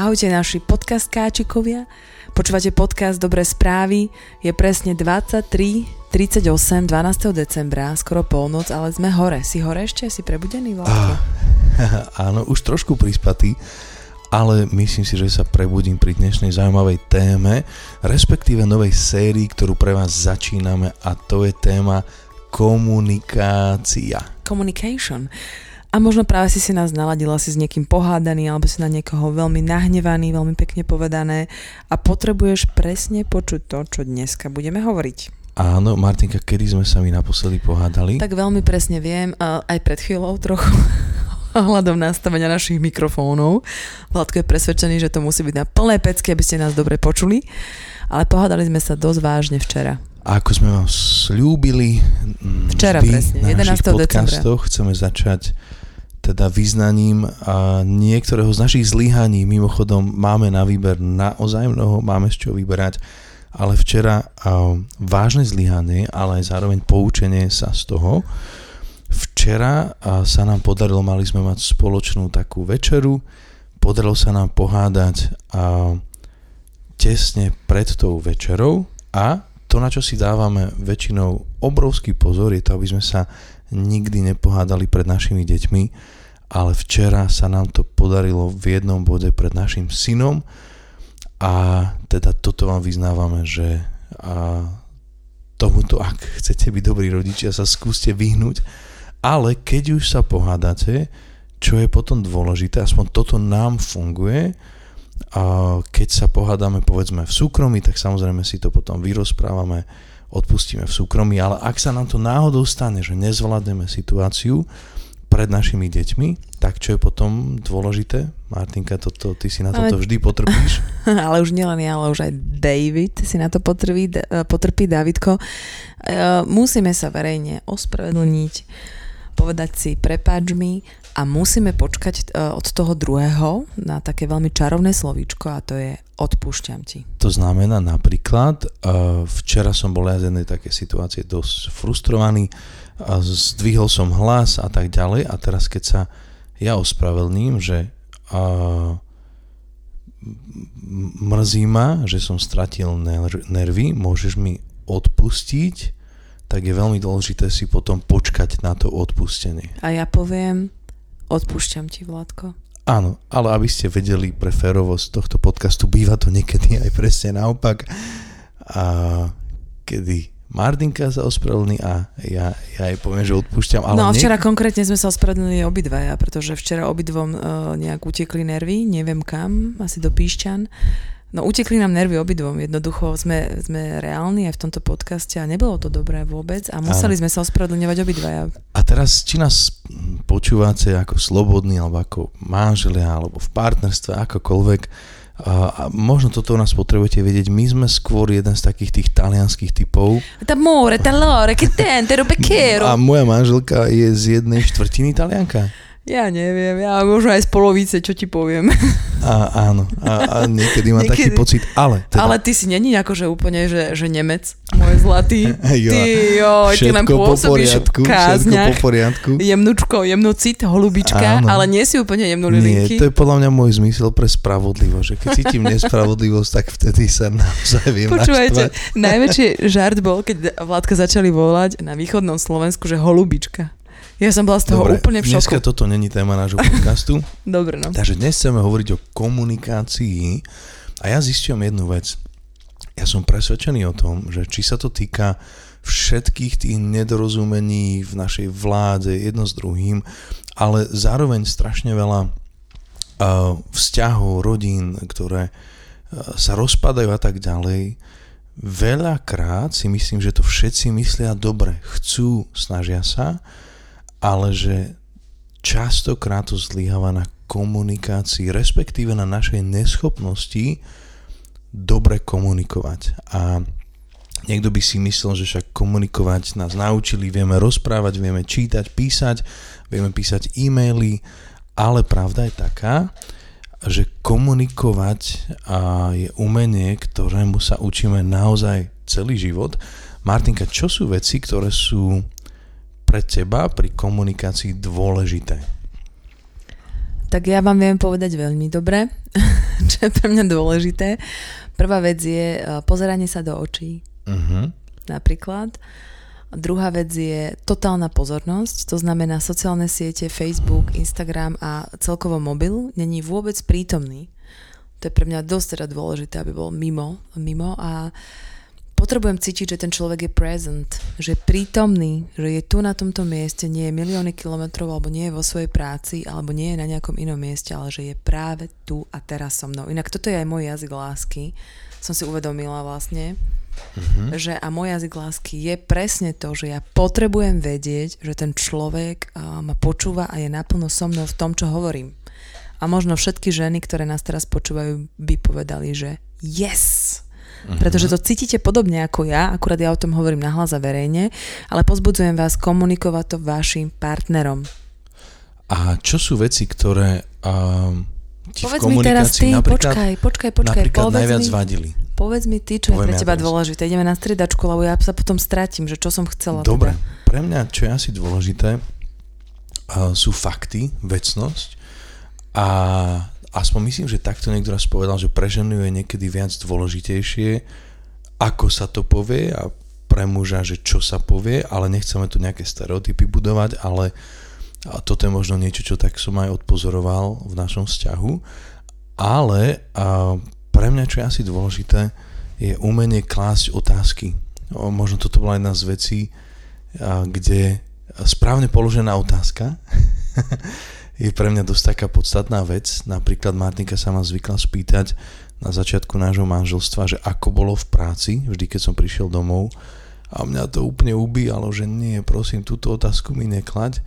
Ahojte naši podcastkáčikovia. Počúvate podcast Dobré správy. Je presne 23.38 12. decembra, skoro polnoc, ale sme hore. Si hore ešte? Si prebudený, Vládko? Ah, áno, už trošku prispatý, ale myslím si, že sa prebudím pri dnešnej zaujímavej téme, respektíve novej sérii, ktorú pre vás začíname a to je téma komunikácia. Communication. A možno práve si si nás naladila si s niekým pohádaný alebo si na niekoho veľmi nahnevaný, veľmi pekne povedané a potrebuješ presne počuť to, čo dneska budeme hovoriť. Áno, Martinka, kedy sme sa mi naposledy pohádali? Tak veľmi presne viem, aj pred chvíľou trochu ohľadom nastavenia našich mikrofónov. Vládko je presvedčený, že to musí byť na plné pecky, aby ste nás dobre počuli. Ale pohádali sme sa dosť vážne včera. A ako sme vám slúbili, včera presne, na 11. podcastoch chceme začať teda vyznaním a niektorého z našich zlyhaní. Mimochodom máme na výber naozaj mnoho, máme z čoho vyberať, ale včera vážne zlyhanie, ale aj zároveň poučenie sa z toho. Včera sa nám podarilo, mali sme mať spoločnú takú večeru, podarilo sa nám pohádať a, tesne pred tou večerou a to, na čo si dávame väčšinou obrovský pozor, je to, aby sme sa nikdy nepohádali pred našimi deťmi, ale včera sa nám to podarilo v jednom bode pred našim synom a teda toto vám vyznávame, že a tomuto, ak chcete byť dobrí rodičia, sa skúste vyhnúť, ale keď už sa pohádate, čo je potom dôležité, aspoň toto nám funguje, a keď sa pohádame povedzme v súkromí, tak samozrejme si to potom vyrozprávame odpustíme v súkromí, ale ak sa nám to náhodou stane, že nezvládneme situáciu pred našimi deťmi, tak čo je potom dôležité? Martinka, toto, ty si na toto ale... vždy potrpíš. ale už nielen ja, ale už aj David si na to potrpí, potrpí Davidko. E, musíme sa verejne ospravedlniť, povedať si prepáč mi a musíme počkať e, od toho druhého na také veľmi čarovné slovíčko a to je odpúšťam ti. To znamená napríklad, včera som bol ja z jednej také situácie dosť frustrovaný, uh, zdvihol som hlas a tak ďalej a teraz keď sa ja ospravedlním, že uh, mrzí ma, že som stratil nervy, môžeš mi odpustiť, tak je veľmi dôležité si potom počkať na to odpustenie. A ja poviem, odpúšťam ti, Vládko. Áno, ale aby ste vedeli pre férovosť tohto podcastu, býva to niekedy aj presne naopak. A kedy Martinka sa ospravedlní a ja, ja jej poviem, že odpúšťam. Ale no a včera nie... konkrétne sme sa ospravedlnili obidvaja, pretože včera obidvom uh, nejak utekli nervy, neviem kam, asi do Píšťan. No utekli nám nervy obidvom, jednoducho sme, sme reálni aj v tomto podcaste a nebolo to dobré vôbec a museli sme sa ospravedlňovať obidvaja. A teraz, či nás počúvate ako slobodní, alebo ako manželia, alebo v partnerstve, akokoľvek, a, možno toto nás potrebujete vedieť, my sme skôr jeden z takých tých talianských typov. T'amore, t'allore, che tente, A moja manželka je z jednej štvrtiny talianka. Ja neviem, ja možno aj z polovice, čo ti poviem. A, áno, a, a niekedy mám niekedy. taký pocit, ale... Teda... Ale ty si není akože úplne, že, že Nemec, môj zlatý. jo, ty, jo, ty nám pôsobíš po poriadku, kázňach, po poriadku. Jemnučko, jemnocit, holubička, áno. ale nie si úplne jemnú lilinky. Nie, to je podľa mňa môj zmysel pre spravodlivosť, že keď cítim nespravodlivosť, tak vtedy sa naozaj viem Počúvajte, najväčší žart bol, keď Vládka začali volať na východnom Slovensku, že holubička. Ja som bola z toho Dobre, úplne v šoku. Dneska toto není téma nášho podcastu. Dobre, no. Takže dnes chceme hovoriť o komunikácii a ja zistím jednu vec. Ja som presvedčený o tom, že či sa to týka všetkých tých nedorozumení v našej vláde jedno s druhým, ale zároveň strašne veľa uh, vzťahov, rodín, ktoré uh, sa rozpadajú a tak ďalej. Veľakrát si myslím, že to všetci myslia dobre, chcú, snažia sa, ale že častokrát to zlyháva na komunikácii, respektíve na našej neschopnosti dobre komunikovať. A niekto by si myslel, že však komunikovať nás naučili, vieme rozprávať, vieme čítať, písať, vieme písať e-maily, ale pravda je taká, že komunikovať je umenie, ktorému sa učíme naozaj celý život. Martinka, čo sú veci, ktoré sú pre teba pri komunikácii dôležité? Tak ja vám viem povedať veľmi dobre. čo je pre mňa dôležité. Prvá vec je uh, pozeranie sa do očí. Uh-huh. Napríklad. Druhá vec je totálna pozornosť, to znamená sociálne siete, Facebook, Instagram a celkovo mobil není vôbec prítomný. To je pre mňa dosť teda dôležité, aby bol mimo, mimo a potrebujem cítiť, že ten človek je present, že je prítomný, že je tu na tomto mieste, nie je milióny kilometrov, alebo nie je vo svojej práci, alebo nie je na nejakom inom mieste, ale že je práve tu a teraz so mnou. Inak toto je aj môj jazyk lásky, som si uvedomila vlastne, Mm-hmm. Že a môj jazyk lásky je presne to, že ja potrebujem vedieť, že ten človek uh, ma počúva a je naplno so mnou v tom, čo hovorím. A možno všetky ženy, ktoré nás teraz počúvajú, by povedali, že yes! Uh-huh. Pretože to cítite podobne ako ja, akurát ja o tom hovorím nahlas a verejne, ale pozbudzujem vás komunikovať to vašim partnerom. A čo sú veci, ktoré uh, ti povedz v komunikácii mi teraz ty, počkaj, počkaj, počkaj, napríklad najviac mi, vadili? Povedz mi ty, čo Poviem je pre ja teba teraz. dôležité. Ideme na striedačku, lebo ja sa potom stratím, že čo som chcela. Dobre, Teda. pre mňa, čo je asi dôležité, uh, sú fakty, vecnosť a aspoň myslím, že takto niekto raz povedal, že pre ženu je niekedy viac dôležitejšie, ako sa to povie a pre muža, že čo sa povie, ale nechceme tu nejaké stereotypy budovať, ale a toto je možno niečo, čo tak som aj odpozoroval v našom vzťahu, ale a pre mňa, čo je asi dôležité, je umenie klásť otázky. O, možno toto bola jedna z vecí, a, kde správne položená otázka je pre mňa dosť taká podstatná vec. Napríklad Martinka sa ma zvykla spýtať na začiatku nášho manželstva, že ako bolo v práci, vždy keď som prišiel domov a mňa to úplne ubíjalo, že nie, prosím, túto otázku mi neklaď.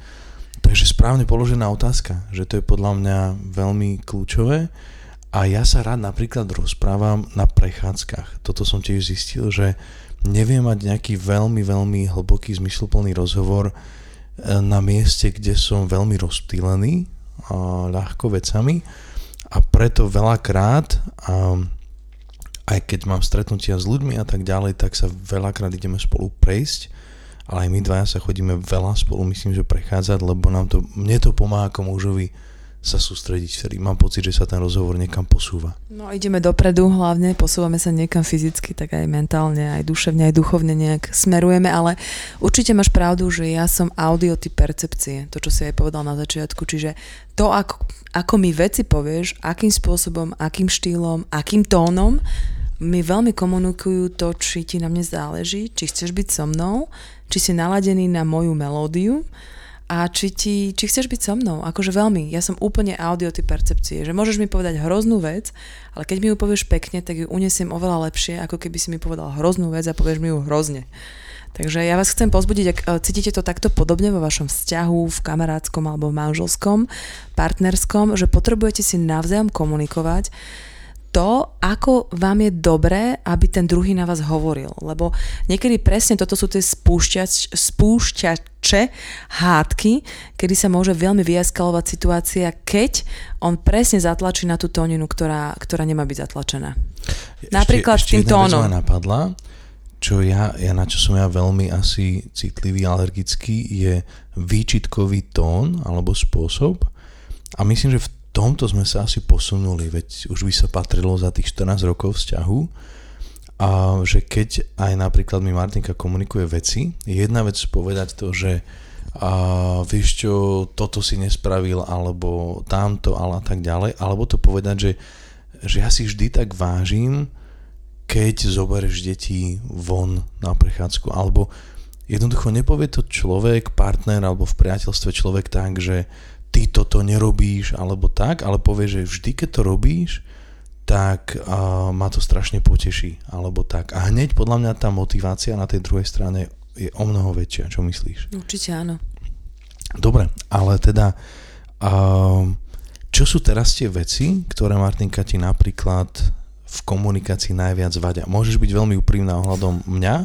Takže správne položená otázka, že to je podľa mňa veľmi kľúčové a ja sa rád napríklad rozprávam na prechádzkach. Toto som tiež zistil, že neviem mať nejaký veľmi, veľmi hlboký, zmysluplný rozhovor na mieste, kde som veľmi rozptýlený a ľahko vecami. A preto veľakrát a aj keď mám stretnutia s ľuďmi a tak ďalej, tak sa veľakrát ideme spolu prejsť ale aj my dvaja sa chodíme veľa spolu, myslím, že prechádzať, lebo nám to, mne to pomáha ako mužovi sa sústrediť, vtedy mám pocit, že sa ten rozhovor niekam posúva. No ideme dopredu hlavne, posúvame sa niekam fyzicky, tak aj mentálne, aj duševne, aj duchovne nejak smerujeme, ale určite máš pravdu, že ja som audiotyp percepcie, to čo si aj povedal na začiatku, čiže to ako, ako mi veci povieš, akým spôsobom, akým štýlom, akým tónom, mi veľmi komunikujú to, či ti na mne záleží, či chceš byť so mnou, či si naladený na moju melódiu a či, ti, či chceš byť so mnou. Akože veľmi, ja som úplne audiotyp percepcie, že môžeš mi povedať hroznú vec, ale keď mi ju povieš pekne, tak ju unesiem oveľa lepšie, ako keby si mi povedal hroznú vec a povieš mi ju hrozne. Takže ja vás chcem pozbudiť, ak e, cítite to takto podobne vo vašom vzťahu, v kamarátskom alebo manželskom, partnerskom, že potrebujete si navzájom komunikovať, to, ako vám je dobré, aby ten druhý na vás hovoril. Lebo niekedy presne toto sú tie spúšťač, spúšťače hádky, kedy sa môže veľmi vyaskalovať situácia, keď on presne zatlačí na tú tóninu, ktorá, ktorá nemá byť zatlačená. Napríklad ešte, tým ešte tónom. Ma napadla, čo ja, ja, na čo som ja veľmi asi citlivý, alergický, je výčitkový tón alebo spôsob. A myslím, že v tomto sme sa asi posunuli, veď už by sa patrilo za tých 14 rokov vzťahu. A že keď aj napríklad mi Martinka komunikuje veci, jedna vec povedať to, že a vieš čo, toto si nespravil, alebo tamto, ale tak ďalej, alebo to povedať, že, že ja si vždy tak vážim, keď zoberieš deti von na prechádzku, alebo jednoducho nepovie to človek, partner, alebo v priateľstve človek tak, že ty toto nerobíš alebo tak, ale povie, že vždy, keď to robíš, tak uh, ma to strašne poteší, alebo tak. A hneď podľa mňa tá motivácia na tej druhej strane je o mnoho väčšia. Čo myslíš? Určite áno. Dobre, ale teda uh, čo sú teraz tie veci, ktoré Martinka ti napríklad v komunikácii najviac vadia. Môžeš byť veľmi úprimná ohľadom mňa,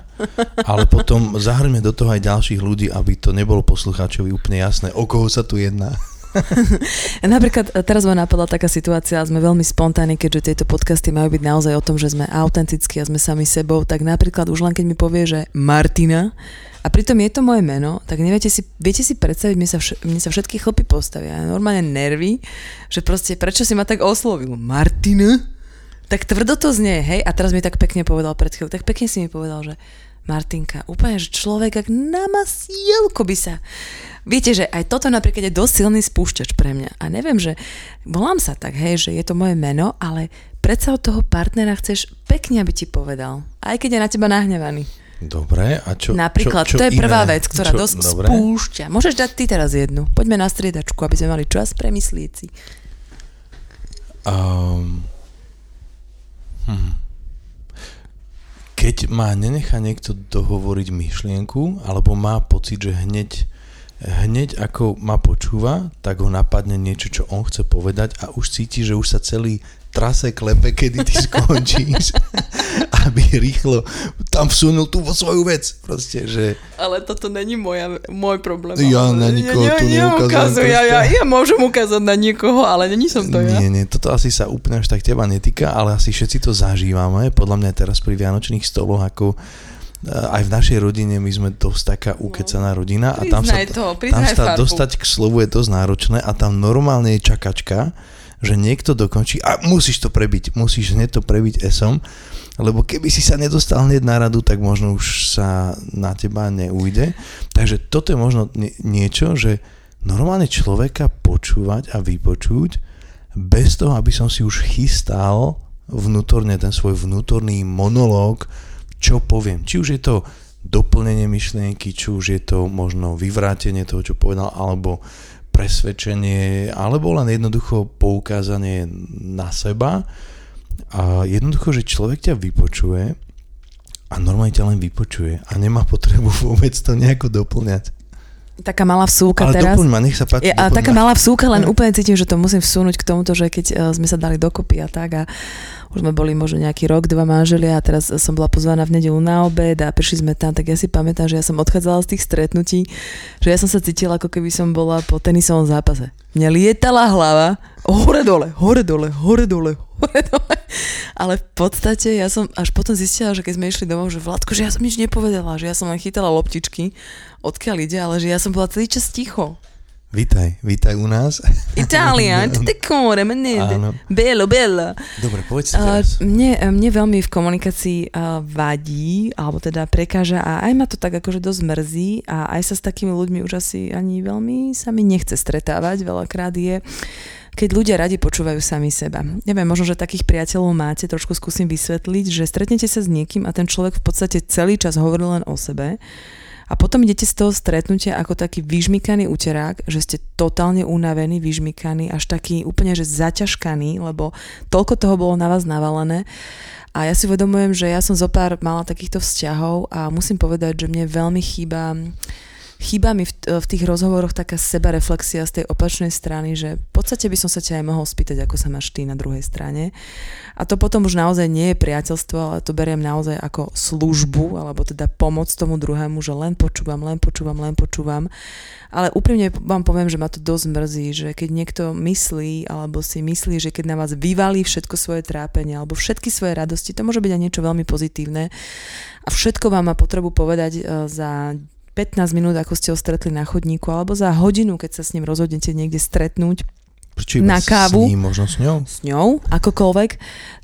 ale potom zahrňme do toho aj ďalších ľudí, aby to nebolo poslucháčovi úplne jasné, o koho sa tu jedná. Napríklad e, teraz ma napadla taká situácia sme veľmi spontánni, keďže tieto podcasty majú byť naozaj o tom, že sme autentickí a sme sami sebou, tak napríklad už len keď mi povie, že Martina, a pritom je to moje meno, tak neviete si, viete si predstaviť, mne sa, vš- mne sa všetky chlpy postavia, normálne nervy, že proste prečo si ma tak oslovil? Martina? Tak tvrdo to znie, hej? A teraz mi tak pekne povedal pred chvíľou, tak pekne si mi povedal, že Martinka, úplne, že človek, ak na masielko by sa... Viete, že aj toto napríklad je dosť silný spúšťač pre mňa. A neviem, že volám sa tak, hej, že je to moje meno, ale predsa od toho partnera chceš pekne, aby ti povedal. Aj keď je na teba nahnevaný. Dobre, a čo Napríklad, čo, čo to je iné? prvá vec, ktorá čo, dosť dobre. spúšťa. Môžeš dať ty teraz jednu. Poďme na striedačku, aby sme mali čas premyslieť si. Um, hm. Keď má nenechá niekto dohovoriť myšlienku, alebo má pocit, že hneď, hneď ako ma počúva, tak ho napadne niečo, čo on chce povedať a už cíti, že už sa celý trase klepe, kedy ty skončíš, aby rýchlo tam vsunul tú svoju vec. Proste, že Ale toto není moja, môj problém. Ja na nikoho tu neukazujem ja, ja, ja môžem ukázať na niekoho, ale není som to ja. Nie, nie, toto asi sa úplne až tak teba netýka, ale asi všetci to zažívame. Podľa mňa teraz pri Vianočných stoloch, ako eh, aj v našej rodine my sme dosť taká ukecaná rodina a tam sa, to, tam sa farbu. dostať k slovu je dosť náročné a tam normálne je čakačka, že niekto dokončí a musíš to prebiť, musíš hneď to prebiť esom, lebo keby si sa nedostal hneď na radu, tak možno už sa na teba neujde. Takže toto je možno nie- niečo, že normálne človeka počúvať a vypočuť bez toho, aby som si už chystal vnútorne ten svoj vnútorný monológ, čo poviem. Či už je to doplnenie myšlienky, či už je to možno vyvrátenie toho, čo povedal, alebo presvedčenie, alebo len jednoducho poukázanie na seba. A jednoducho, že človek ťa vypočuje a normálne ťa len vypočuje a nemá potrebu vôbec to nejako doplňať. Taká malá vsúka Ale teraz. ma, nech sa páči. Je, a taká ma. malá vsúka, len úplne cítim, že to musím vsunúť k tomuto, že keď uh, sme sa dali dokopy a tak a už sme boli možno nejaký rok, dva manželia a teraz som bola pozvaná v nedelu na obed a prišli sme tam, tak ja si pamätám, že ja som odchádzala z tých stretnutí, že ja som sa cítila, ako keby som bola po tenisovom zápase. Mne lietala hlava hore dole, hore dole, hore dole, hore dole. Ale v podstate ja som až potom zistila, že keď sme išli domov, že Vládko, že ja som nič nepovedala, že ja som len chytala loptičky, odkiaľ ide, ale že ja som bola celý čas ticho. Vítaj, vítaj u nás. Italia, tutte cuore, menede. Áno. Bello, bella. Dobre, povedz Uh, mne, mne veľmi v komunikácii uh, vadí, alebo teda prekáža a aj ma to tak akože dosť mrzí a aj sa s takými ľuďmi už asi ani veľmi sa mi nechce stretávať. Veľakrát je, keď ľudia radi počúvajú sami seba. Neviem, možno, že takých priateľov máte, trošku skúsim vysvetliť, že stretnete sa s niekým a ten človek v podstate celý čas hovorí len o sebe a potom idete z toho stretnutia ako taký vyžmykaný uterák, že ste totálne unavení, vyžmykaní, až taký úplne, že zaťažkaný, lebo toľko toho bolo na vás navalené. A ja si uvedomujem, že ja som zopár mala takýchto vzťahov a musím povedať, že mne veľmi chýba chýba mi v, v tých rozhovoroch taká sebareflexia z tej opačnej strany, že v podstate by som sa ťa aj mohol spýtať, ako sa máš ty na druhej strane. A to potom už naozaj nie je priateľstvo, ale to beriem naozaj ako službu, alebo teda pomoc tomu druhému, že len počúvam, len počúvam, len počúvam. Ale úprimne vám poviem, že ma to dosť mrzí, že keď niekto myslí, alebo si myslí, že keď na vás vyvalí všetko svoje trápenie, alebo všetky svoje radosti, to môže byť aj niečo veľmi pozitívne, a všetko vám má potrebu povedať e, za 15 minút, ako ste ho stretli na chodníku, alebo za hodinu, keď sa s ním rozhodnete niekde stretnúť Prečo na kávu. S ním, možno s ňou? s ňou, akokoľvek,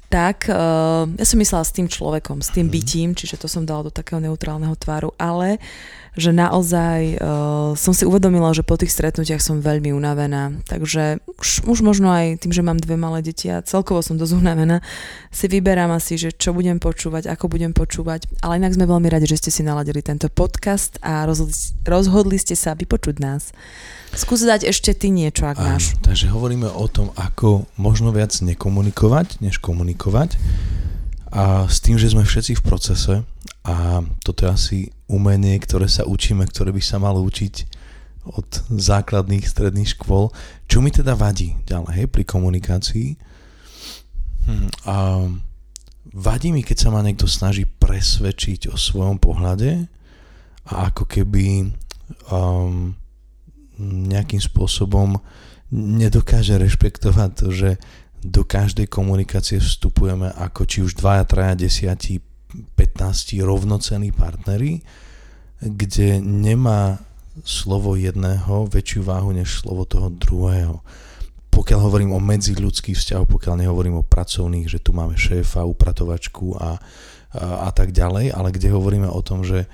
tak uh, ja som myslela s tým človekom, s tým Mhm. bytím, čiže to som dala do takého neutrálneho tváru, ale že naozaj uh, som si uvedomila, že po tých stretnutiach som veľmi unavená, takže už, už možno aj tým, že mám dve malé deti a celkovo som dosť unavená, si vyberám asi, že čo budem počúvať, ako budem počúvať, ale inak sme veľmi radi, že ste si naladili tento podcast a rozhodli, rozhodli ste sa vypočuť nás. Skús dať ešte ty niečo, ak máš. takže hovoríme o tom, ako možno viac nekomunikovať, než komunikovať. A s tým, že sme všetci v procese a toto je asi umenie, ktoré sa učíme, ktoré by sa malo učiť od základných, stredných škôl. Čo mi teda vadí ďalej hej, pri komunikácii? Hm, a vadí mi, keď sa ma niekto snaží presvedčiť o svojom pohľade a ako keby um, nejakým spôsobom nedokáže rešpektovať to, že do každej komunikácie vstupujeme ako či už 2, 3, 10, 15 rovnocenní partnery, kde nemá slovo jedného väčšiu váhu než slovo toho druhého. Pokiaľ hovorím o medziľudských vzťahoch, pokiaľ nehovorím o pracovných, že tu máme šéfa, upratovačku a, a, a tak ďalej, ale kde hovoríme o tom, že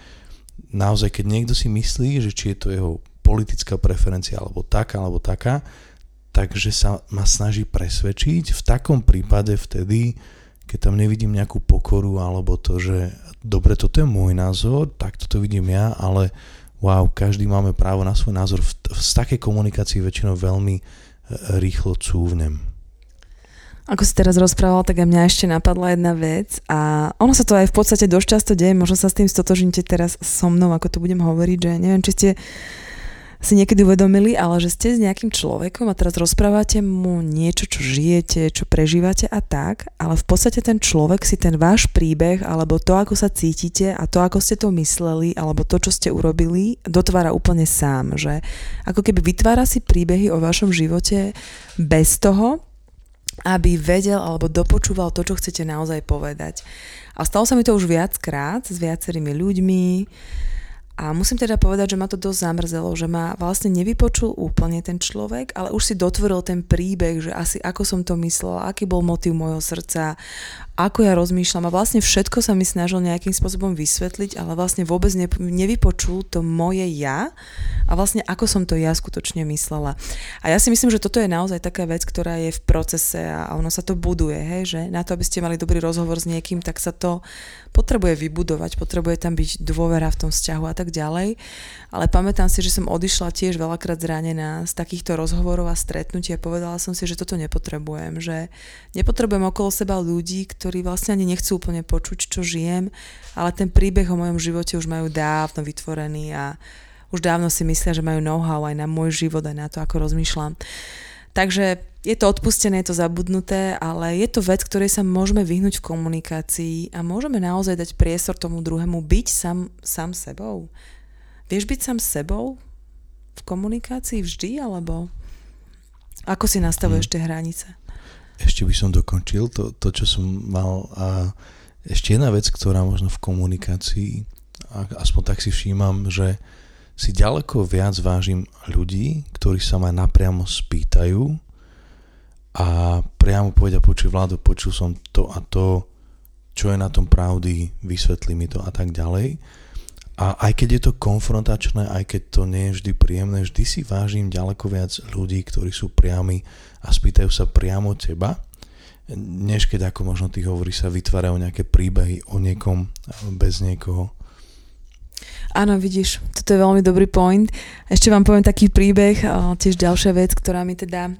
naozaj, keď niekto si myslí, že či je to jeho politická preferencia alebo taká, alebo taká, takže sa ma snaží presvedčiť. V takom prípade vtedy, keď tam nevidím nejakú pokoru alebo to, že dobre, toto je môj názor, tak toto vidím ja, ale wow, každý máme právo na svoj názor. V, z takej komunikácii väčšinou veľmi e, rýchlo cúvnem. Ako si teraz rozprával, tak aj mňa ešte napadla jedna vec a ono sa to aj v podstate dosť často deje, možno sa s tým stotožníte teraz so mnou, ako to budem hovoriť, že neviem, či ste si niekedy uvedomili, ale že ste s nejakým človekom a teraz rozprávate mu niečo, čo žijete, čo prežívate a tak, ale v podstate ten človek si ten váš príbeh alebo to, ako sa cítite a to, ako ste to mysleli alebo to, čo ste urobili, dotvára úplne sám, že ako keby vytvára si príbehy o vašom živote bez toho, aby vedel alebo dopočúval to, čo chcete naozaj povedať. A stalo sa mi to už viackrát s viacerými ľuďmi, a musím teda povedať, že ma to dosť zamrzelo, že ma vlastne nevypočul úplne ten človek, ale už si dotvoril ten príbeh, že asi ako som to myslela, aký bol motiv môjho srdca, ako ja rozmýšľam a vlastne všetko sa mi snažil nejakým spôsobom vysvetliť, ale vlastne vôbec ne, nevypočul to moje ja a vlastne ako som to ja skutočne myslela. A ja si myslím, že toto je naozaj taká vec, ktorá je v procese a ono sa to buduje, hej, že na to, aby ste mali dobrý rozhovor s niekým, tak sa to potrebuje vybudovať, potrebuje tam byť dôvera v tom vzťahu a ďalej. Ale pamätám si, že som odišla tiež veľakrát zranená z takýchto rozhovorov a stretnutí a povedala som si, že toto nepotrebujem, že nepotrebujem okolo seba ľudí, ktorí vlastne ani nechcú úplne počuť, čo žijem, ale ten príbeh o mojom živote už majú dávno vytvorený a už dávno si myslia, že majú know-how aj na môj život, aj na to, ako rozmýšľam. Takže je to odpustené, je to zabudnuté, ale je to vec, ktorej sa môžeme vyhnúť v komunikácii a môžeme naozaj dať priestor tomu druhému byť sám, sám sebou. Vieš byť sám sebou v komunikácii vždy, alebo ako si nastavuješ hmm. tie hranice? Ešte by som dokončil to, to čo som mal. A ešte jedna vec, ktorá možno v komunikácii, aspoň tak si všímam, že si ďaleko viac vážim ľudí, ktorí sa ma napriamo spýtajú a priamo povedia, počuj vládu, počul som to a to, čo je na tom pravdy, vysvetli mi to a tak ďalej a aj keď je to konfrontačné, aj keď to nie je vždy príjemné, vždy si vážim ďaleko viac ľudí, ktorí sú priami a spýtajú sa priamo teba, než keď ako možno ty hovoríš sa vytvárajú nejaké príbehy o niekom bez niekoho. Áno, vidíš, toto je veľmi dobrý point. Ešte vám poviem taký príbeh, tiež ďalšia vec, ktorá mi teda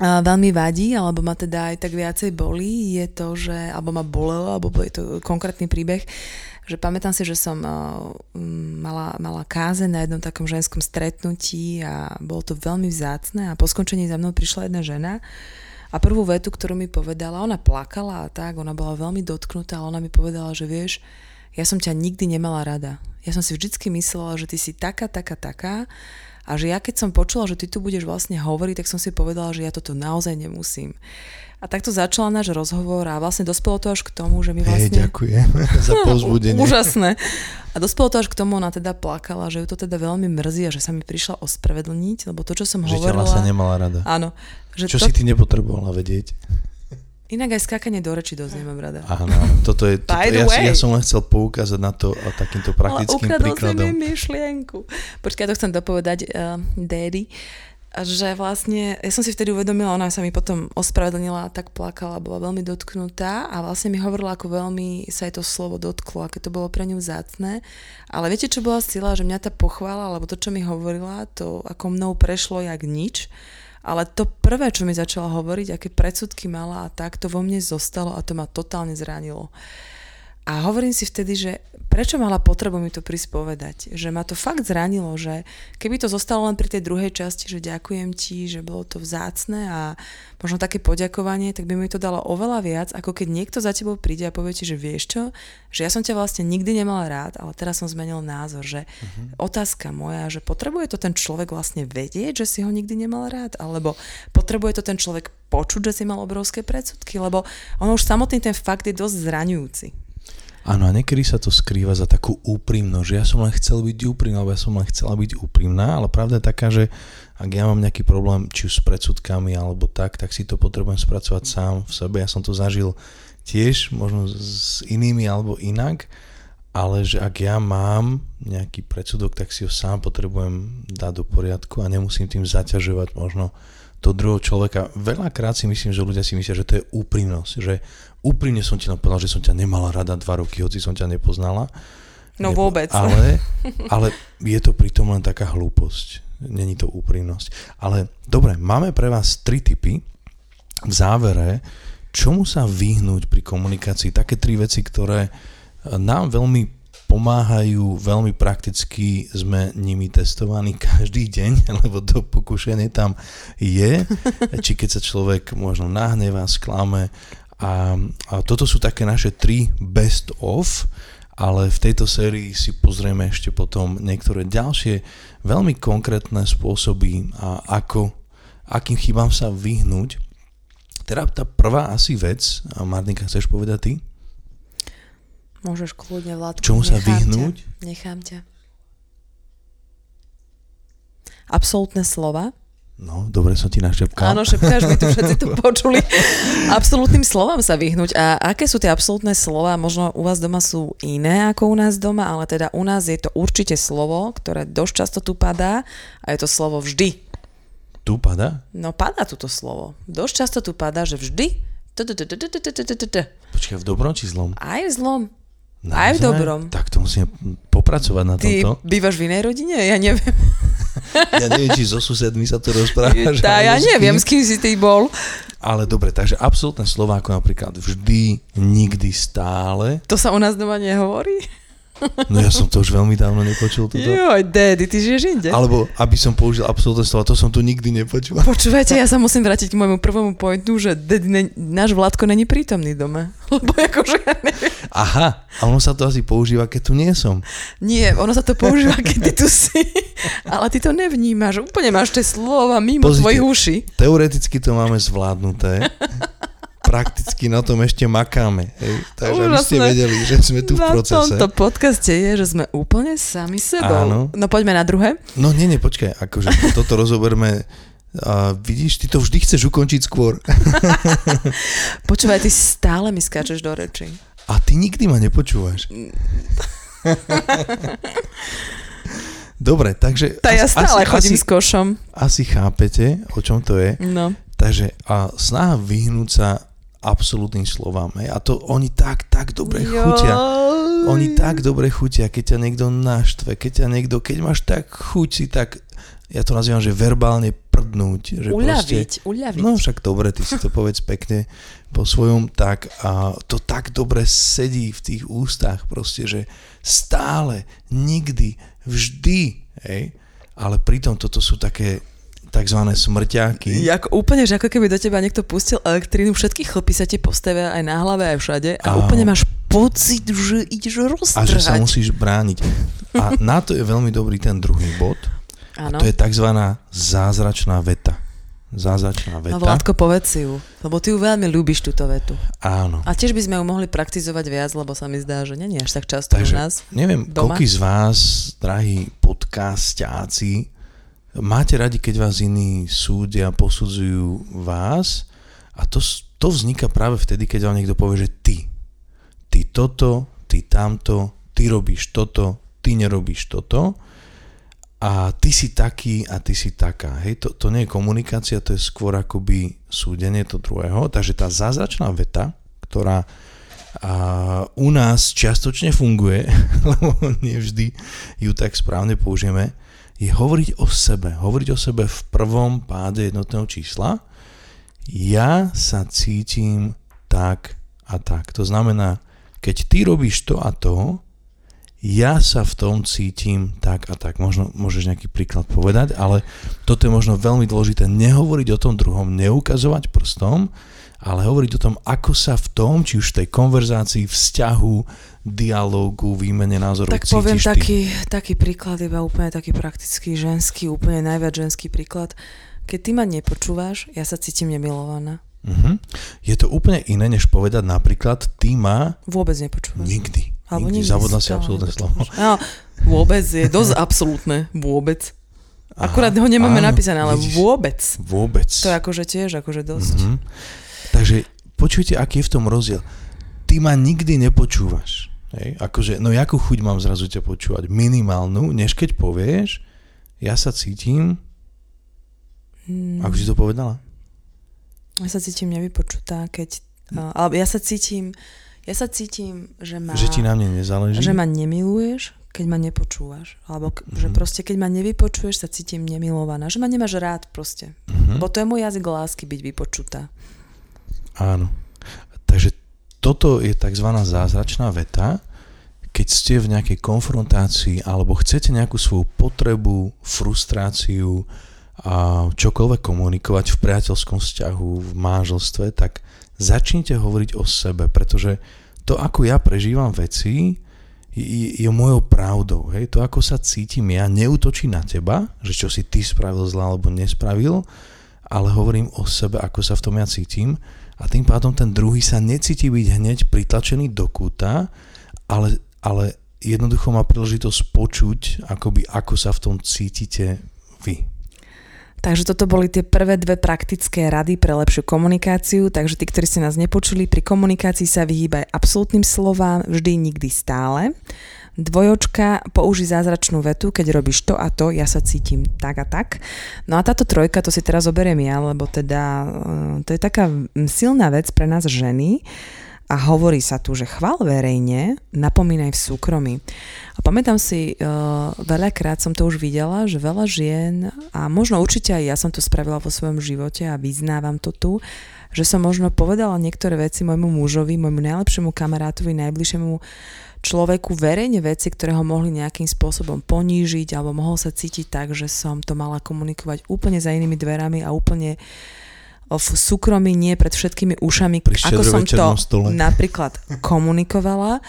veľmi vadí, alebo ma teda aj tak viacej bolí, je to, že, alebo ma bolelo, alebo je to konkrétny príbeh, že pamätám si, že som uh, mala, mala káze na jednom takom ženskom stretnutí a bolo to veľmi vzácne a po skončení za mnou prišla jedna žena a prvú vetu, ktorú mi povedala, ona plakala a tak, ona bola veľmi dotknutá, ale ona mi povedala, že vieš, ja som ťa nikdy nemala rada. Ja som si vždycky myslela, že ty si taká, taká, taká a že ja keď som počula, že ty tu budeš vlastne hovoriť, tak som si povedala, že ja toto naozaj nemusím. A takto začala náš rozhovor a vlastne dospelo to až k tomu, že my vlastne... Hej, ďakujem za pozbudenie. Úžasné. A dospelo to až k tomu, ona teda plakala, že ju to teda veľmi mrzí a že sa mi prišla ospravedlniť, lebo to, čo som že hovorila... Že sa nemala rada. Áno. Že čo to... si ty nepotrebovala vedieť? Inak aj skákanie do reči dosť nemám rada. Áno, toto je, toto, ja, ja som len chcel poukázať na to a takýmto praktickým Ale príkladom. Ale myšlienku. Počkaj, ja to chcem dopovedať, uh, daddy. Že vlastne, ja som si vtedy uvedomila, ona sa mi potom ospravedlnila a tak plakala, bola veľmi dotknutá a vlastne mi hovorila, ako veľmi sa jej to slovo dotklo, aké to bolo pre ňu vzácne. Ale viete, čo bola sila? Že mňa tá pochvála, alebo to, čo mi hovorila, to ako mnou prešlo jak nič. Ale to prvé, čo mi začala hovoriť, aké predsudky mala a tak, to vo mne zostalo a to ma totálne zranilo. A hovorím si vtedy, že prečo mala potrebu mi to prísť povedať? Že ma to fakt zranilo, že keby to zostalo len pri tej druhej časti, že ďakujem ti, že bolo to vzácne a možno také poďakovanie, tak by mi to dalo oveľa viac, ako keď niekto za tebou príde a povie ti, že vieš čo, že ja som ťa vlastne nikdy nemala rád, ale teraz som zmenil názor, že uh-huh. otázka moja, že potrebuje to ten človek vlastne vedieť, že si ho nikdy nemal rád, alebo potrebuje to ten človek počuť, že si mal obrovské predsudky, lebo ono už samotný ten fakt je dosť zraňujúci. Áno, a niekedy sa to skrýva za takú úprimnosť, že ja som len chcel byť úprimná, alebo ja som len chcela byť úprimná, ale pravda je taká, že ak ja mám nejaký problém, či už s predsudkami alebo tak, tak si to potrebujem spracovať sám v sebe. Ja som to zažil tiež, možno s inými alebo inak, ale že ak ja mám nejaký predsudok, tak si ho sám potrebujem dať do poriadku a nemusím tým zaťažovať možno to druhého človeka. Veľakrát si myslím, že ľudia si myslia, že to je úprimnosť, že úprimne som ti len povedal, že som ťa nemala rada dva roky, hoci som ťa nepoznala. No Nepo- vôbec. Ale, ale je to pritom len taká hlúposť. Není to úprimnosť. Ale dobre, máme pre vás tri typy. V závere, čomu sa vyhnúť pri komunikácii? Také tri veci, ktoré nám veľmi pomáhajú, veľmi prakticky sme nimi testovaní každý deň, lebo to pokušenie tam je, či keď sa človek možno nahnevá, sklame a, a toto sú také naše tri best of, ale v tejto sérii si pozrieme ešte potom niektoré ďalšie veľmi konkrétne spôsoby a ako, akým chybám sa vyhnúť. Teda tá prvá asi vec, Marnika, chceš povedať ty? Môžeš kľudne, Vládku. Čomu sa vyhnúť? Ťa. Nechám ťa. Absolutné slova, No, dobre som ti našepkal. Áno, šepkáš, my tu všetci tu počuli. Absolutným slovám sa vyhnúť. A aké sú tie absolútne slova? Možno u vás doma sú iné ako u nás doma, ale teda u nás je to určite slovo, ktoré dosť často tu padá a je to slovo vždy. Tu padá? No, padá toto slovo. Dosť často tu padá, že vždy. Počkaj, v dobrom či zlom? Aj v zlom. Aj v dobrom. Tak to musíme popracovať na tomto. Ty bývaš v inej rodine? Ja neviem. ja neviem, či so susedmi sa tu rozprávaš. Tá, ja neviem, s kým si ty bol. Ale dobre, takže absolútne slova ako napríklad vždy, nikdy, stále. To sa u nás doma nehovorí? No ja som to už veľmi dávno nepočul. Toto. Joj, daddy, ty žiješ inde. Alebo aby som použil absolútne slova, to som tu nikdy nepočul. Počúvajte, ja sa musím vrátiť k môjmu prvému pointu, že daddy, ne, náš Vládko není prítomný doma. Lebo akože ja neviem. Aha, a ono sa to asi používa, keď tu nie som. Nie, ono sa to používa, keď ty tu si. Ale ty to nevnímaš, úplne máš tie slova mimo Pozrite, tvojich uší. Teoreticky to máme zvládnuté prakticky na tom ešte makáme. Hej. Takže aby ste vedeli, že sme tu v procese. Na tomto podcaste je, že sme úplne sami sebou. Áno. No poďme na druhé. No nie, nie, počkaj, akože toto rozoberme a vidíš, ty to vždy chceš ukončiť skôr. Počúvaj, ty stále mi skáčeš do reči. A ty nikdy ma nepočúvaš. Dobre, takže... Tá ja stále asi, chodím asi, s košom. Asi chápete, o čom to je. No. Takže a snaha vyhnúť sa absolútnym slovám. Hej. A to oni tak, tak dobre jo. chutia. Oni tak dobre chutia, keď ťa niekto naštve, keď ťa niekto, keď máš tak chuť si tak, ja to nazývam, že verbálne prdnúť. Že uľaviť, proste, uľaviť. No však dobre, ty si to povedz pekne po svojom, tak a to tak dobre sedí v tých ústach proste, že stále, nikdy, vždy, hej. Ale pritom toto sú také tzv. smrťáky. Jak, úplne, že ako keby do teba niekto pustil elektrínu, všetky chlpy sa ti postavia aj na hlave, aj všade a Aho. úplne máš pocit, že ideš roztrhať. A že sa musíš brániť. A na to je veľmi dobrý ten druhý bod. Áno. To je tzv. zázračná veta. Zázračná veta. No Vládko, povedz si ju, lebo ty ju veľmi ľúbiš túto vetu. Áno. A tiež by sme ju mohli praktizovať viac, lebo sa mi zdá, že nie až tak často Takže, u nás. neviem, koľko z vás, drahí podcastáci, máte radi, keď vás iní súdia, posudzujú vás a to, to vzniká práve vtedy, keď vám niekto povie, že ty, ty toto, ty tamto, ty robíš toto, ty nerobíš toto a ty si taký a ty si taká. Hej, to, to nie je komunikácia, to je skôr akoby súdenie to druhého. Takže tá zázračná veta, ktorá a u nás čiastočne funguje, lebo nevždy ju tak správne použijeme, je hovoriť o sebe. Hovoriť o sebe v prvom páde jednotného čísla. Ja sa cítim tak a tak. To znamená, keď ty robíš to a to, ja sa v tom cítim tak a tak. Možno môžeš nejaký príklad povedať, ale toto je možno veľmi dôležité. Nehovoriť o tom druhom, neukazovať prstom, ale hovoriť o tom, ako sa v tom, či už v tej konverzácii, vzťahu, dialógu, výmene názorov Tak poviem ty. taký, taký príklad, iba úplne taký praktický, ženský, úplne najviac ženský príklad. Keď ty ma nepočúvaš, ja sa cítim nemilovaná. Uh-huh. Je to úplne iné, než povedať napríklad, ty ma... Vôbec nepočúvaš. Nikdy. Alebo nikdy. nikdy Zabudla si absolútne slovo. No, vôbec je dosť absolútne. Vôbec. Akurát ho nemáme áno, napísané, ale vidíš. vôbec. Vôbec. To je akože tiež akože dosť. Uh-huh. Takže počujte, aký je v tom rozdiel. Ty ma nikdy nepočúvaš. Hej? Akože, no jakú chuť mám zrazu ťa počúvať? Minimálnu, než keď povieš, ja sa cítim... Mm. Ako si to povedala? Ja sa cítim nevypočutá, keď... Uh, alebo ja sa cítim... Ja sa cítim, že ma... Že ti na mne nezáleží? Že ma nemiluješ, keď ma nepočúvaš. Alebo k- že Mhm. proste, keď ma nevypočuješ, sa cítim nemilovaná. Že ma nemáš rád proste. Mhm. Lebo to je môj jazyk lásky byť vypočutá. Áno. Takže toto je tzv. zázračná veta, keď ste v nejakej konfrontácii alebo chcete nejakú svoju potrebu, frustráciu a čokoľvek komunikovať v priateľskom vzťahu, v manželstve, tak začnite hovoriť o sebe, pretože to, ako ja prežívam veci, je, je mojou pravdou. Hej? To, ako sa cítim ja, neutočí na teba, že čo si ty spravil zle alebo nespravil, ale hovorím o sebe, ako sa v tom ja cítim a tým pádom ten druhý sa necíti byť hneď pritlačený do kúta, ale, ale jednoducho má príležitosť počuť, akoby, ako sa v tom cítite vy. Takže toto boli tie prvé dve praktické rady pre lepšiu komunikáciu, takže tí, ktorí ste nás nepočuli, pri komunikácii sa vyhýbaj absolútnym slovám vždy, nikdy, stále. Dvojočka, použij zázračnú vetu, keď robíš to a to, ja sa cítim tak a tak. No a táto trojka, to si teraz zoberiem ja, lebo teda eh, to je taká silná vec pre nás ženy, a hovorí sa tu, že chvál verejne, napomínaj v súkromí. A pamätám si, uh, veľakrát som to už videla, že veľa žien, a možno určite aj ja som to spravila vo svojom živote a vyznávam to tu, že som možno povedala niektoré veci môjmu mužovi, môjmu najlepšiemu kamarátovi, najbližšiemu človeku verejne veci, ktoré ho mohli nejakým spôsobom ponížiť alebo mohol sa cítiť tak, že som to mala komunikovať úplne za inými dverami a úplne v súkromí, nie pred všetkými ušami, Pri ako som to stole. napríklad komunikovala.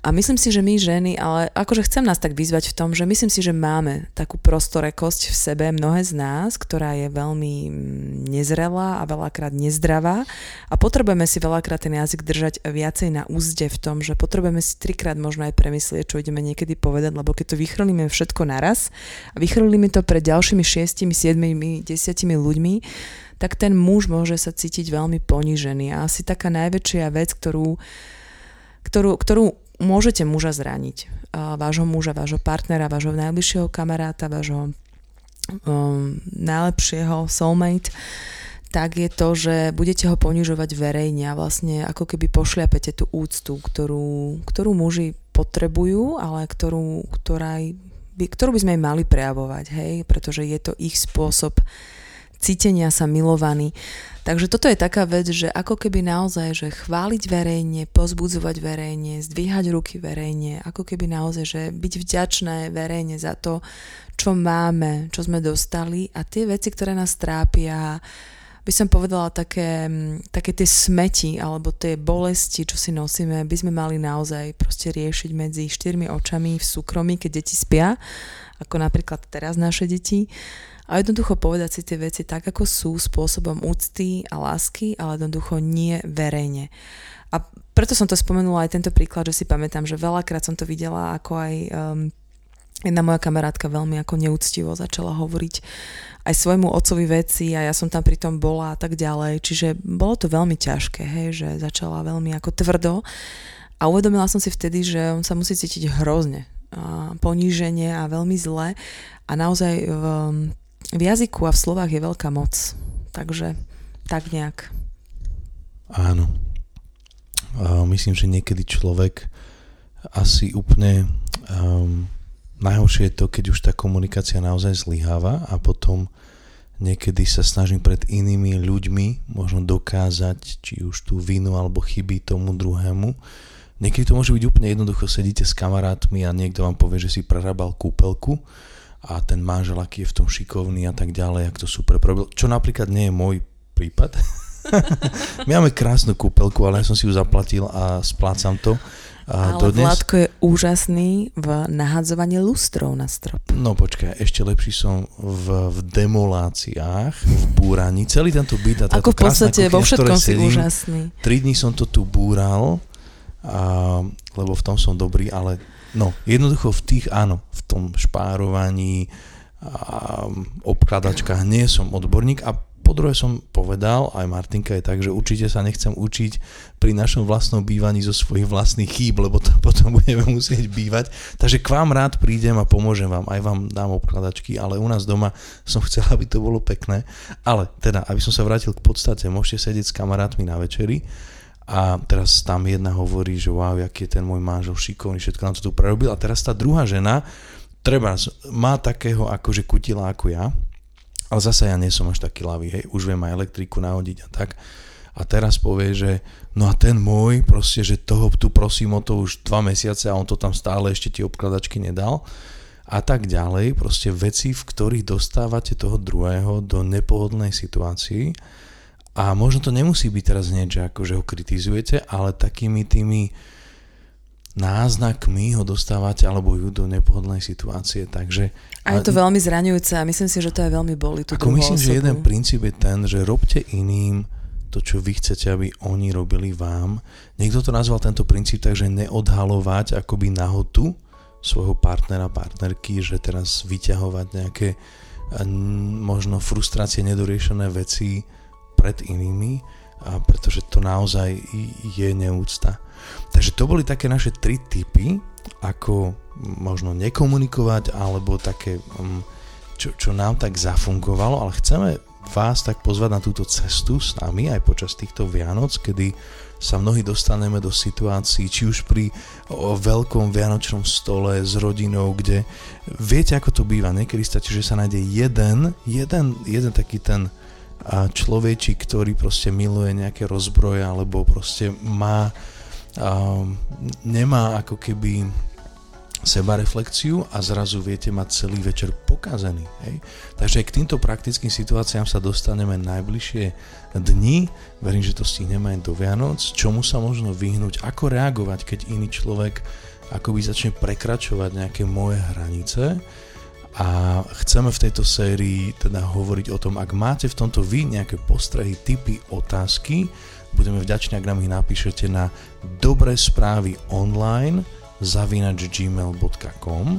A myslím si, že my ženy, ale akože chcem nás tak vyzvať v tom, že myslím si, že máme takú prostorekosť v sebe, mnohé z nás, ktorá je veľmi mm, nezrelá a veľakrát nezdravá a potrebujeme si veľakrát ten jazyk držať viacej na úzde v tom, že potrebujeme si trikrát možno aj premyslieť, čo ideme niekedy povedať, lebo keď to vychrlíme všetko naraz a vychrlíme to pred ďalšími šiestimi, siedmimi, desiatimi ľuďmi, tak ten muž môže sa cítiť veľmi ponížený. A asi taká najväčšia vec, ktorú, ktorú, ktorú môžete muža zraniť. Vášho muža, vášho partnera, vášho najbližšieho kamaráta, vášho um, najlepšieho soulmate, tak je to, že budete ho ponižovať verejne a vlastne ako keby pošliapete tú úctu, ktorú, ktorú muži potrebujú, ale ktorú, ktorá, by, ktorú by sme im mali prejavovať, hej, pretože je to ich spôsob cítenia sa milovaní. Takže toto je taká vec, že ako keby naozaj, že chváliť verejne, pozbudzovať verejne, zdvíhať ruky verejne, ako keby naozaj, že byť vďačné verejne za to, čo máme, čo sme dostali a tie veci, ktoré nás trápia, by som povedala také, mm, také tie smeti alebo tie bolesti, čo si nosíme, by sme mali naozaj proste riešiť medzi štyrmi očami v súkromí, keď deti spia, ako napríklad teraz naše deti a jednoducho povedať si tie veci tak, ako sú, spôsobom úcty a lásky, ale jednoducho nie verejne. A preto som to spomenula aj tento príklad, že si pamätám, že veľakrát som to videla, ako aj um, jedna moja kamarátka veľmi ako neúctivo začala hovoriť aj svojmu otcovi veci a ja som tam pritom bola a tak ďalej. Čiže bolo to veľmi ťažké, hej, že začala veľmi ako tvrdo a uvedomila som si vtedy, že on sa musí cítiť hrozne, a poníženie a veľmi zle a naozaj v, v jazyku a v slovách je veľká moc. Takže tak nejak. Áno. Myslím, že niekedy človek asi úplne um, najhoršie je to, keď už tá komunikácia naozaj zlyháva a potom niekedy sa snažím pred inými ľuďmi možno dokázať, či už tú vinu alebo chyby tomu druhému. Niekedy to môže byť úplne jednoducho, sedíte s kamarátmi a niekto vám povie, že si prerábal kúpelku a ten manžel, aký je v tom šikovný a tak ďalej, ak to super prerobil. Čo napríklad nie je môj prípad. My máme krásnu kúpelku, ale ja som si ju zaplatil a splácam to. A Ale dodnes... Vládko je úžasný v nahadzovaní lustrov na strop. No počkaj, ešte lepší som v, v demoláciách, v búraní. Celý tento byt a táto Ako v podstate kuchyňa, vo všetkom si sedím, úžasný. Tri dní som to tu búral, a, lebo v tom som dobrý, ale no, jednoducho v tých, áno, v tom špárovaní, a obkladačkách nie som odborník a po druhé som povedal, aj Martinka je tak, že určite sa nechcem učiť pri našom vlastnom bývaní zo svojich vlastných chýb, lebo to potom budeme musieť bývať. Takže k vám rád prídem a pomôžem vám, aj vám dám obkladačky, ale u nás doma som chcel, aby to bolo pekné. Ale teda, aby som sa vrátil k podstate, môžete sedieť s kamarátmi na večeri a teraz tam jedna hovorí, že wow, aký je ten môj manžel šikovný, všetko nám to tu prerobil. A teraz tá druhá žena, treba, má takého akože kutila ako ja, ale zase ja nie som až taký lavý, hej, už viem aj elektriku nahodiť a tak. A teraz povie, že no a ten môj, proste, že toho tu prosím o to už dva mesiace a on to tam stále ešte tie obkladačky nedal. A tak ďalej, proste veci, v ktorých dostávate toho druhého do nepohodlnej situácii a možno to nemusí byť teraz niečo, ako že ho kritizujete, ale takými tými náznakmi ho dostávate alebo ju do nepohodlnej situácie. Takže, a je to veľmi zraňujúce a myslím si, že to aj veľmi boli tú Ako myslím, osobu. že jeden princíp je ten, že robte iným to, čo vy chcete, aby oni robili vám. Niekto to nazval tento princíp tak, že neodhalovať akoby nahotu svojho partnera, partnerky, že teraz vyťahovať nejaké možno frustrácie, nedoriešené veci pred inými, a pretože to naozaj je neúcta. Takže to boli také naše tri typy, ako možno nekomunikovať, alebo také, mm, čo, čo nám tak zafungovalo, ale chceme vás tak pozvať na túto cestu s nami aj počas týchto Vianoc, kedy sa mnohí dostaneme do situácií, či už pri veľkom vianočnom stole s rodinou, kde viete, ako to býva, niekedy stačí, že sa nájde jeden, jeden, jeden taký ten človečik, ktorý proste miluje nejaké rozbroje alebo proste má nemá ako keby seba reflexiu a zrazu viete mať celý večer pokazený. Hej? Takže k týmto praktickým situáciám sa dostaneme najbližšie dni, verím, že to stihneme aj do Vianoc, čomu sa možno vyhnúť, ako reagovať, keď iný človek akoby začne prekračovať nejaké moje hranice a chceme v tejto sérii teda hovoriť o tom, ak máte v tomto vy nejaké postrehy, typy, otázky, Budeme vďační, ak nám ich napíšete na dobré správy online zavinač gmail.com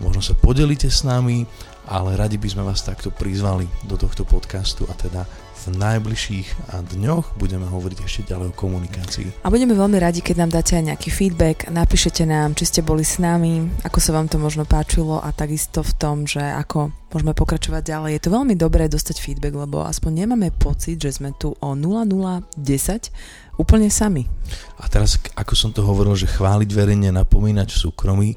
Možno sa podelíte s nami, ale radi by sme vás takto prizvali do tohto podcastu a teda v najbližších dňoch budeme hovoriť ešte ďalej o komunikácii. A budeme veľmi radi, keď nám dáte aj nejaký feedback, napíšete nám, či ste boli s nami, ako sa vám to možno páčilo a takisto v tom, že ako môžeme pokračovať ďalej. Je to veľmi dobré dostať feedback, lebo aspoň nemáme pocit, že sme tu o 0010 úplne sami. A teraz, ako som to hovoril, že chváliť verejne, napomínať v súkromí,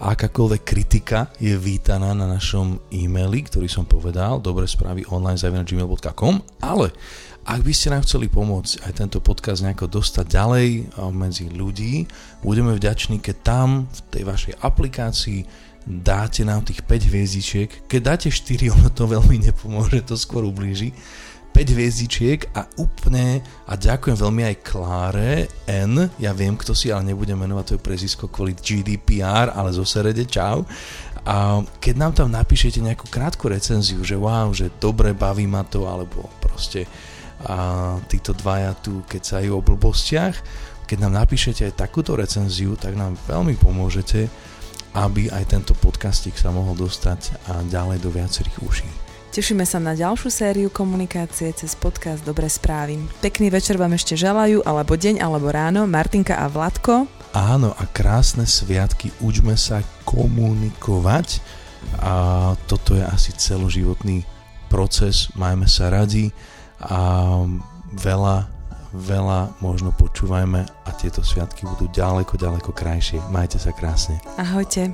akákoľvek kritika je vítaná na našom e-maili, ktorý som povedal, dobre správy online gmail.com, ale ak by ste nám chceli pomôcť aj tento podcast nejako dostať ďalej medzi ľudí, budeme vďační, keď tam v tej vašej aplikácii dáte nám tých 5 hviezdičiek. Keď dáte 4, ono to veľmi nepomôže, to skôr ublíži 5 hviezdičiek a úplne, a ďakujem veľmi aj Kláre N, ja viem kto si, ale nebudem menovať to prezisko kvôli GDPR, ale zo Serede, čau. A keď nám tam napíšete nejakú krátku recenziu, že wow, že dobre baví ma to, alebo proste a títo dvaja tu kecajú o blbostiach, keď nám napíšete aj takúto recenziu, tak nám veľmi pomôžete, aby aj tento podcastik sa mohol dostať a ďalej do viacerých uší. Tešíme sa na ďalšiu sériu komunikácie cez podcast Dobré správy. Pekný večer vám ešte želajú, alebo deň, alebo ráno, Martinka a Vladko. Áno, a krásne sviatky, učme sa komunikovať a toto je asi celoživotný proces, majme sa radi a veľa, veľa možno počúvajme a tieto sviatky budú ďaleko, ďaleko krajšie. Majte sa krásne. Ahojte.